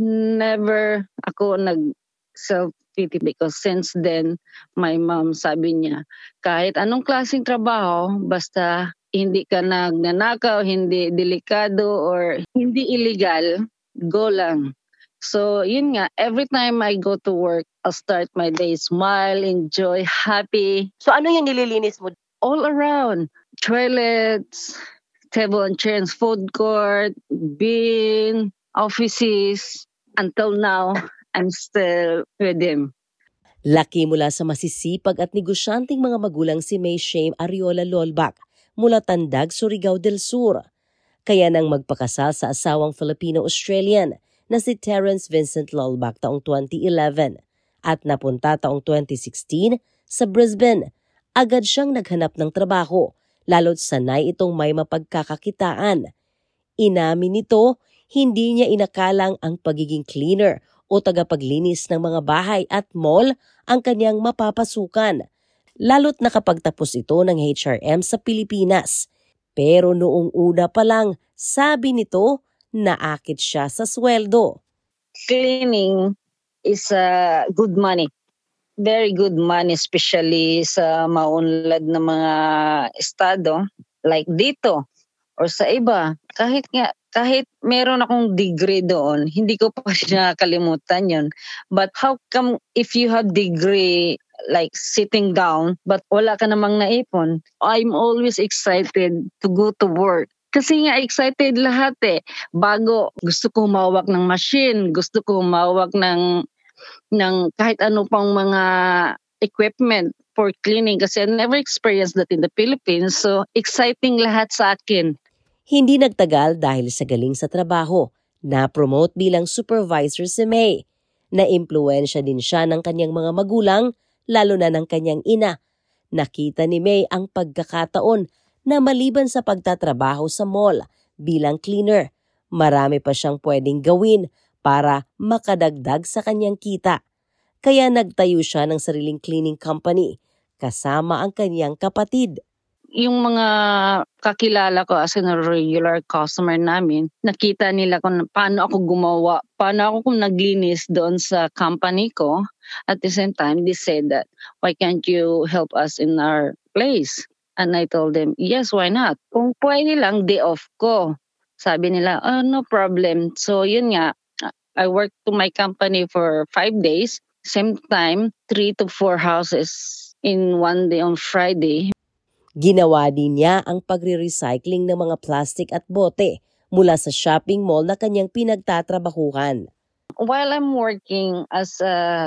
never ako nag self pity because since then my mom sabi niya kahit anong klaseng trabaho basta hindi ka nagnanakaw, hindi delikado or hindi illegal, go lang. So, yun nga, every time I go to work, I'll start my day smile, enjoy, happy. So, ano yung nililinis mo? All around. Toilets, table and chairs, food court, bin, offices. Until now, I'm still with him. Laki mula sa masisipag at negosyanteng mga magulang si May Shame Ariola Lolbak mula Tandag, Surigao del Sur. Kaya nang magpakasal sa asawang Filipino-Australian na si Terence Vincent Lolbak taong 2011 at napunta taong 2016 sa Brisbane. Agad siyang naghanap ng trabaho, lalo't sanay itong may mapagkakakitaan. Inamin nito, hindi niya inakalang ang pagiging cleaner o tagapaglinis ng mga bahay at mall ang kanyang mapapasukan lalo't nakapagtapos ito ng HRM sa Pilipinas. Pero noong una pa lang, sabi nito, naakit siya sa sweldo. Cleaning is uh, good money. Very good money, especially sa maunlad na mga estado like dito or sa iba. Kahit nga kahit meron akong degree doon, hindi ko pa nakakalimutan yon. But how come if you have degree like sitting down but wala ka namang naipon. I'm always excited to go to work. Kasi nga excited lahat eh. Bago gusto ko mawak ng machine, gusto ko mawak ng ng kahit ano pang mga equipment for cleaning kasi I never experienced that in the Philippines. So exciting lahat sa akin. Hindi nagtagal dahil sa galing sa trabaho. Na-promote bilang supervisor si May. Na-impluensya din siya ng kanyang mga magulang lalo na ng kanyang ina. Nakita ni May ang pagkakataon na maliban sa pagtatrabaho sa mall bilang cleaner, marami pa siyang pwedeng gawin para makadagdag sa kanyang kita. Kaya nagtayo siya ng sariling cleaning company kasama ang kanyang kapatid yung mga kakilala ko as a regular customer namin, nakita nila kung paano ako gumawa, paano ako kung naglinis doon sa company ko. At the same time, they said that, why can't you help us in our place? And I told them, yes, why not? Kung pwede lang, day off ko. Sabi nila, oh, no problem. So yun nga, I worked to my company for five days. Same time, three to four houses in one day on Friday. Ginawa din niya ang pagre-recycling ng mga plastic at bote mula sa shopping mall na kanyang pinagtatrabahuhan. While I'm working as a,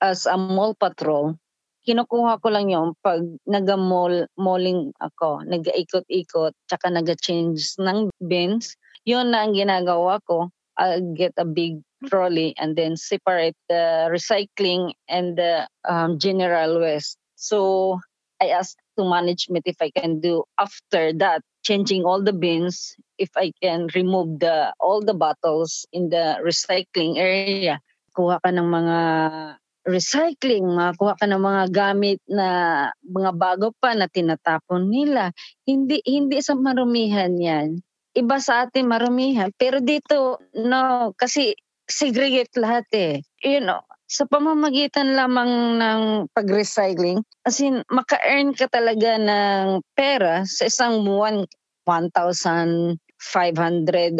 as a mall patrol, kinukuha ko lang yung pag nag-mall, malling ako, nag-ikot-ikot, tsaka nag-change ng bins. Yun na ang ginagawa ko. I'll get a big trolley and then separate the recycling and the um, general waste. So I asked to management if I can do after that changing all the bins if I can remove the all the bottles in the recycling area. Kuha ka ng mga recycling, kuha ka ng mga gamit na mga bago pa na tinatapon nila. Hindi hindi sa marumihan 'yan. Iba sa atin marumihan, pero dito no kasi segregate lahat eh. You know, sa pamamagitan lamang ng pag-recycling, as in, maka-earn ka talaga ng pera sa isang buwan, 1,500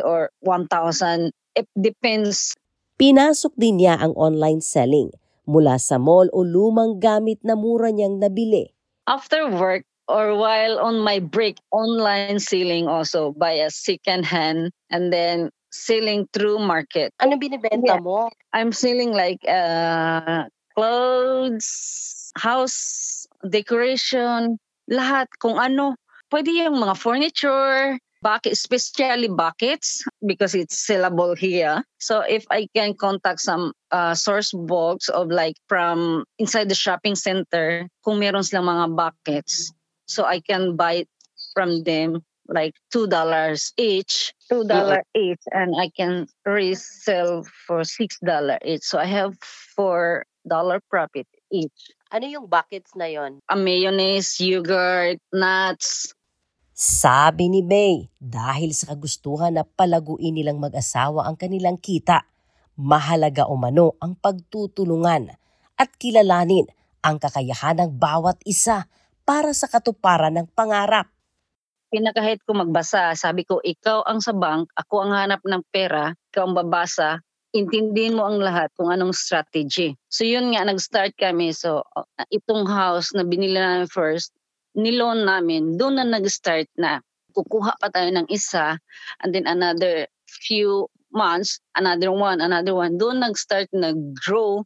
or 1,000. It depends. Pinasok din niya ang online selling mula sa mall o lumang gamit na mura niyang nabili. After work, or while on my break, online selling also by a second hand and then selling through market. Ano binibenta yeah. mo? I'm selling like uh, clothes, house decoration, lahat kung ano. Pwede yung mga furniture, bucket, especially buckets because it's sellable here. So if I can contact some uh, source box of like from inside the shopping center, kung meron silang mga buckets, so I can buy from them like two dollars each, two dollar mm-hmm. each, and I can resell for six dollar each. So I have four dollar profit each. Ano yung buckets na yon? A mayonnaise, yogurt, nuts. Sabi ni May, dahil sa kagustuhan na palaguin nilang mag-asawa ang kanilang kita, Mahalaga umano ang pagtutulungan at kilalanin ang kakayahan ng bawat isa para sa katuparan ng pangarap. Pinakahit ko magbasa, sabi ko, ikaw ang sa bank, ako ang hanap ng pera, ikaw ang babasa, intindihin mo ang lahat kung anong strategy. So yun nga, nag-start kami. So uh, itong house na binili namin first, niloan namin, doon na nag-start na. Kukuha pa tayo ng isa, and then another few months, another one, another one. Doon nag-start nag-grow.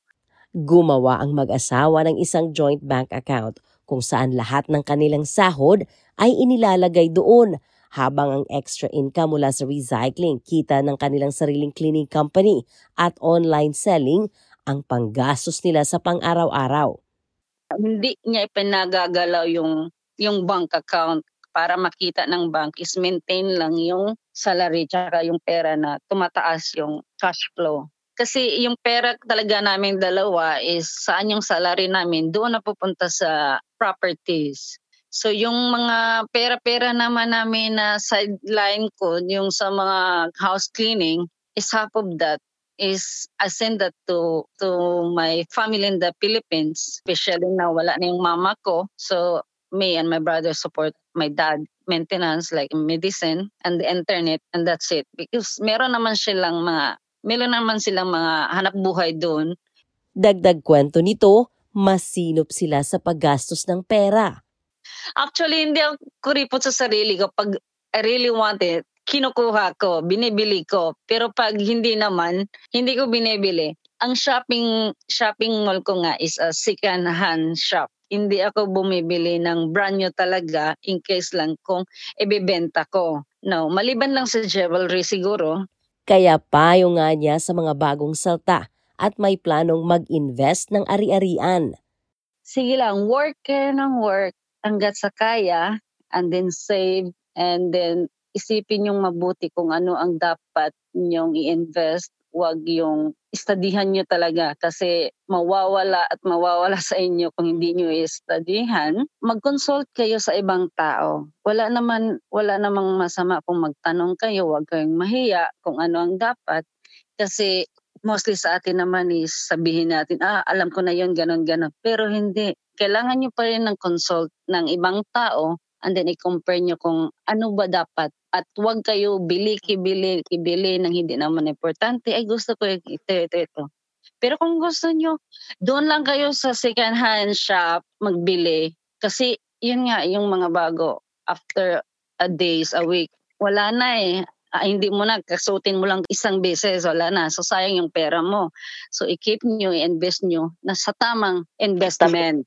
Gumawa ang mag-asawa ng isang joint bank account kung saan lahat ng kanilang sahod ay inilalagay doon habang ang extra income mula sa recycling, kita ng kanilang sariling cleaning company at online selling ang panggastos nila sa pang-araw-araw. Hindi niya ipinagagalaw yung, yung bank account para makita ng bank is maintain lang yung salary tsaka yung pera na tumataas yung cash flow. Kasi yung pera talaga namin dalawa is saan yung salary namin, doon na pupunta sa properties. So yung mga pera-pera naman namin na sideline ko, yung sa mga house cleaning, is half of that is I send that to to my family in the Philippines, especially na wala na yung mama ko. So me and my brother support my dad maintenance like medicine and the internet and that's it because meron naman silang mga meron naman silang mga hanap buhay doon Dagdag kwento nito, masinop sila sa paggastos ng pera. Actually, hindi ako kuripot sa sarili ko. Pag I really want it, kinukuha ko, binibili ko. Pero pag hindi naman, hindi ko binibili. Ang shopping shopping mall ko nga is a second hand shop. Hindi ako bumibili ng brand new talaga in case lang kung ibebenta ko. No, maliban lang sa jewelry siguro. Kaya payo nga niya sa mga bagong salta at may planong mag-invest ng ari-arian. Sige lang, work ng work hanggat sa kaya and then save and then isipin yung mabuti kung ano ang dapat nyong i-invest. Huwag yung istadihan nyo talaga kasi mawawala at mawawala sa inyo kung hindi nyo i-studyhan. Mag-consult kayo sa ibang tao. Wala naman wala namang masama kung magtanong kayo, huwag kayong mahiya kung ano ang dapat kasi mostly sa atin naman is sabihin natin, ah, alam ko na yon ganon, ganon. Pero hindi. Kailangan nyo pa rin ng consult ng ibang tao and then i-compare nyo kung ano ba dapat. At huwag kayo bili, kibili, kibili ng hindi naman importante. Ay, gusto ko ito, ito, ito. Pero kung gusto nyo, doon lang kayo sa second hand shop magbili. Kasi yun nga, yung mga bago, after a days, a week, wala na eh ah, hindi mo na kasutin mo lang isang beses, wala na. So sayang yung pera mo. So i-keep nyo, i-invest nyo na sa tamang investment.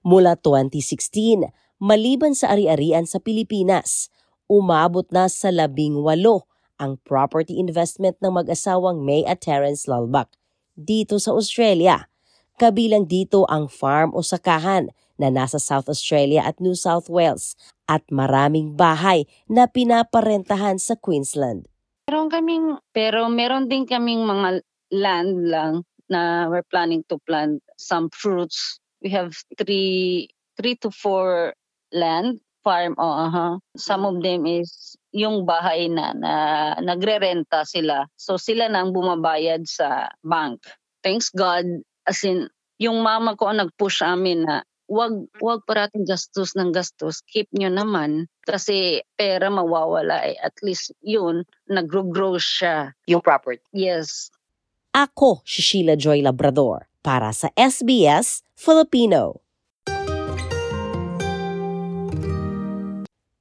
Mula 2016, maliban sa ari-arian sa Pilipinas, umabot na sa labing walo ang property investment ng mag-asawang May at Terence Lalbak dito sa Australia. Kabilang dito ang farm o sakahan na nasa South Australia at New South Wales at maraming bahay na pinaparentahan sa Queensland. Meron kaming, pero meron din kaming mga land lang na we're planning to plant some fruits. We have three, three to four land farm. Oh, uh Some of them is yung bahay na, na nagre-renta sila. So sila na ang bumabayad sa bank. Thanks God, as in, yung mama ko ang nag-push amin na wag wag parating gastos ng gastos keep nyo naman kasi pera mawawala eh at least yun nag-grow siya Yung property. yes Ako si Sheila Joy Labrador para sa SBS Filipino.